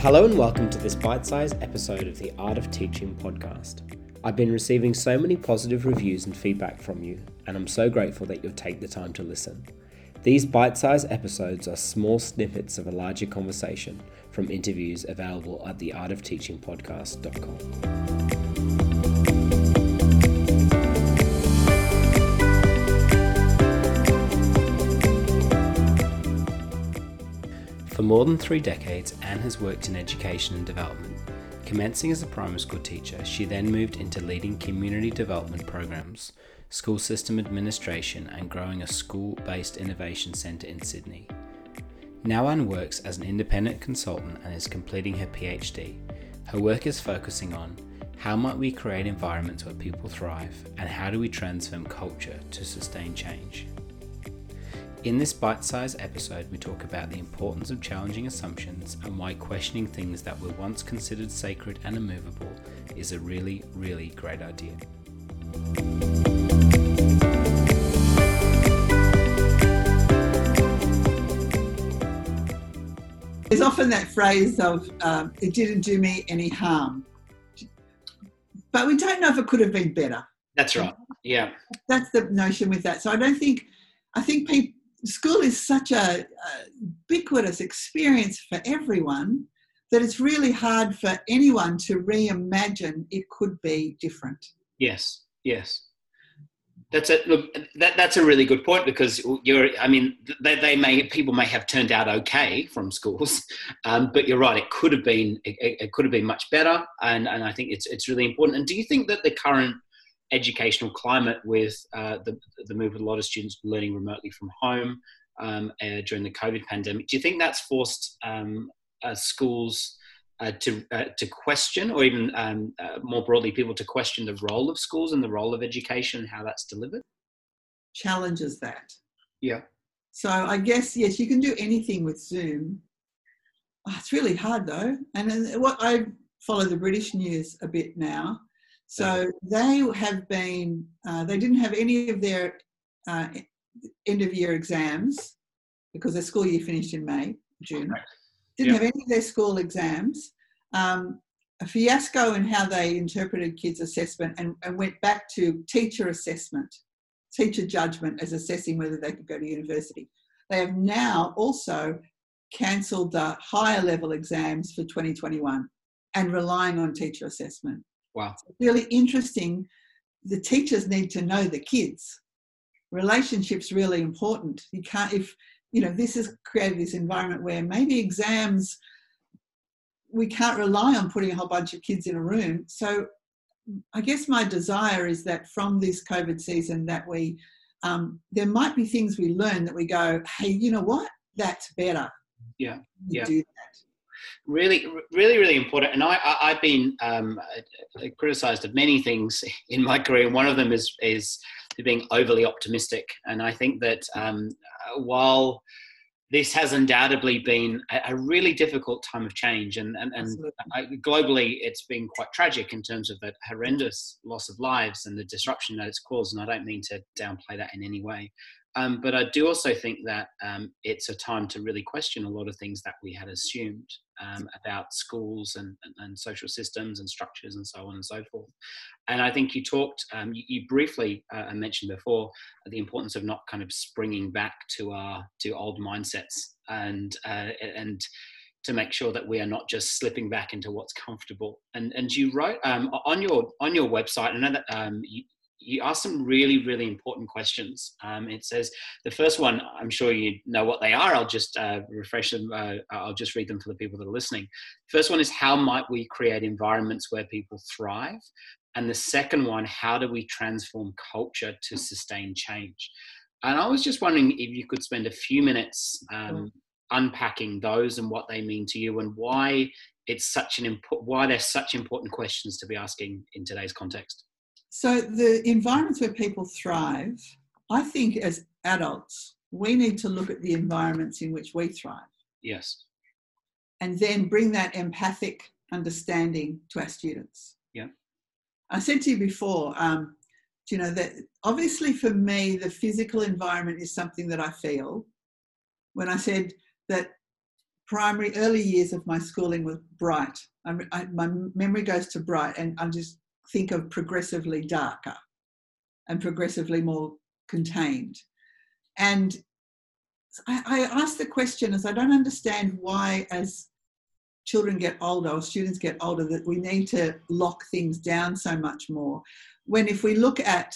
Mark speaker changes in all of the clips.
Speaker 1: Hello and welcome to this bite sized episode of the Art of Teaching podcast. I've been receiving so many positive reviews and feedback from you, and I'm so grateful that you'll take the time to listen. These bite sized episodes are small snippets of a larger conversation from interviews available at theartofteachingpodcast.com. For more than three decades, Anne has worked in education and development. Commencing as a primary school teacher, she then moved into leading community development programs, school system administration, and growing a school based innovation centre in Sydney. Now Anne works as an independent consultant and is completing her PhD. Her work is focusing on how might we create environments where people thrive and how do we transform culture to sustain change. In this bite sized episode, we talk about the importance of challenging assumptions and why questioning things that were once considered sacred and immovable is a really, really great idea.
Speaker 2: There's often that phrase of, um, it didn't do me any harm. But we don't know if it could have been better.
Speaker 1: That's right. Yeah.
Speaker 2: That's the notion with that. So I don't think, I think people, school is such a, a ubiquitous experience for everyone that it's really hard for anyone to reimagine it could be different.
Speaker 1: Yes, yes. That's a look. That, that's a really good point because you're. I mean, they, they may people may have turned out okay from schools, um, but you're right. It could have been. It, it, could have been much better, and and I think it's it's really important. And do you think that the current educational climate with uh, the, the move of a lot of students learning remotely from home um, uh, during the COVID pandemic. Do you think that's forced um, uh, schools uh, to uh, to question, or even um, uh, more broadly, people to question the role of schools and the role of education, and how that's delivered?
Speaker 2: Challenges that.
Speaker 1: Yeah.
Speaker 2: So I guess yes, you can do anything with Zoom. Oh, it's really hard though, and what I follow the British news a bit now so they have been, uh, they didn't have any of their uh, end of year exams because their school year finished in May, June. Didn't yep. have any of their school exams. Um, a fiasco in how they interpreted kids' assessment and, and went back to teacher assessment, teacher judgment as assessing whether they could go to university. They have now also cancelled the higher level exams for 2021 and relying on teacher assessment.
Speaker 1: Wow.
Speaker 2: It's really interesting. The teachers need to know the kids. Relationships really important. You can't if you know this has created this environment where maybe exams we can't rely on putting a whole bunch of kids in a room. So I guess my desire is that from this COVID season that we um, there might be things we learn that we go, hey, you know what? That's better.
Speaker 1: Yeah. Yeah. Do that really, really, really important. And I, I, have been um, criticized of many things in my career. And one of them is is being overly optimistic. And I think that um, while this has undoubtedly been a, really difficult time of change, and and, and I, globally, it's been quite tragic in terms of the horrendous loss of lives and the disruption that it's caused. And I don't mean to downplay that in any way. Um, but I do also think that um, it's a time to really question a lot of things that we had assumed um, about schools and, and, and, social systems and structures and so on and so forth. And I think you talked, um, you, you, briefly uh, mentioned before the importance of not kind of springing back to our to old mindsets and uh, and to make sure that we are not just slipping back into what's comfortable. And and you wrote um, on your on your website. I know that um, you, you ask some really, really important questions. Um, it says the first one, I'm sure you know what they are. I'll just uh, refresh them. Uh, I'll just read them for the people that are listening. First one is how might we create environments where people thrive? And the second one, how do we transform culture to sustain change? And I was just wondering if you could spend a few minutes um, unpacking those and what they mean to you and why it's such an important, why they're such important questions to be asking in today's context.
Speaker 2: So, the environments where people thrive, I think as adults, we need to look at the environments in which we thrive.
Speaker 1: Yes.
Speaker 2: And then bring that empathic understanding to our students.
Speaker 1: Yeah.
Speaker 2: I said to you before, um, you know, that obviously for me, the physical environment is something that I feel. When I said that primary early years of my schooling was bright. I, I, my memory goes to bright, and I'm just think of progressively darker and progressively more contained. And I, I ask the question as I don't understand why, as children get older or students get older, that we need to lock things down so much more. When if we look at,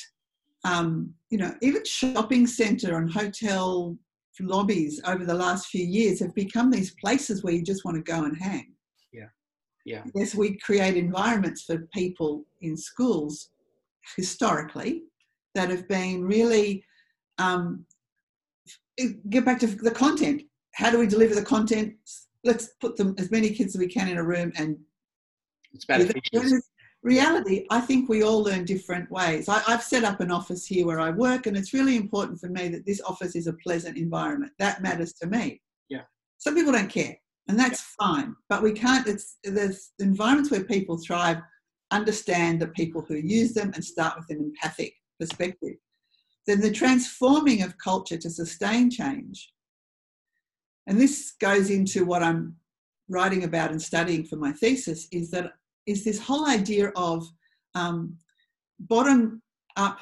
Speaker 2: um, you know, even shopping centre and hotel lobbies over the last few years have become these places where you just want to go and hang.
Speaker 1: Yeah.
Speaker 2: Yes, we create environments for people in schools historically that have been really um, get back to the content. How do we deliver the content? Let's put them as many kids as we can in a room and
Speaker 1: it's better
Speaker 2: reality, I think we all learn different ways. I, have set up an office here where I work, and it's really important for me that this office is a pleasant environment. That matters to me.
Speaker 1: Yeah.
Speaker 2: Some people don't care, and that's yeah. fine. But we can't. It's there's environments where people thrive. Understand the people who use them and start with an empathic perspective. Then the transforming of culture to sustain change. And this goes into what I'm writing about and studying for my thesis is that is this whole idea of um, bottom up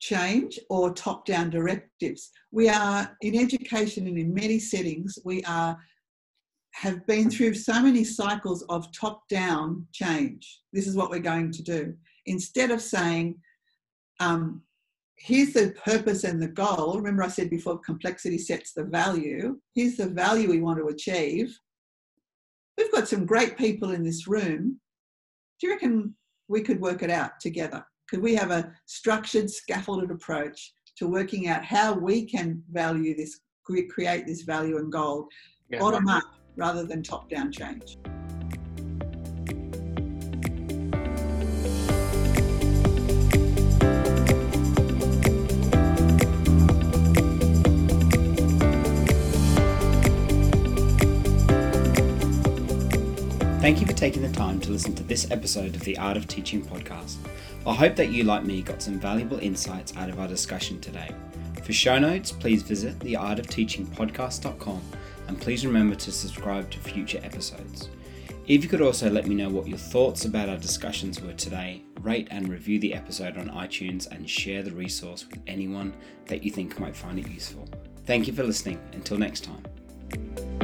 Speaker 2: change or top down directives. We are in education and in many settings, we are have been through so many cycles of top down change. This is what we're going to do. Instead of saying, um, here's the purpose and the goal. Remember, I said before, complexity sets the value. Here's the value we want to achieve. We've got some great people in this room do you reckon we could work it out together? Could we have a structured, scaffolded approach to working out how we can value this, create this value and goal, yeah, bottom up rather than top down change?
Speaker 1: Thank you for taking the time to listen to this episode of the Art of Teaching podcast. I hope that you, like me, got some valuable insights out of our discussion today. For show notes, please visit theartofteachingpodcast.com and please remember to subscribe to future episodes. If you could also let me know what your thoughts about our discussions were today, rate and review the episode on iTunes and share the resource with anyone that you think might find it useful. Thank you for listening. Until next time.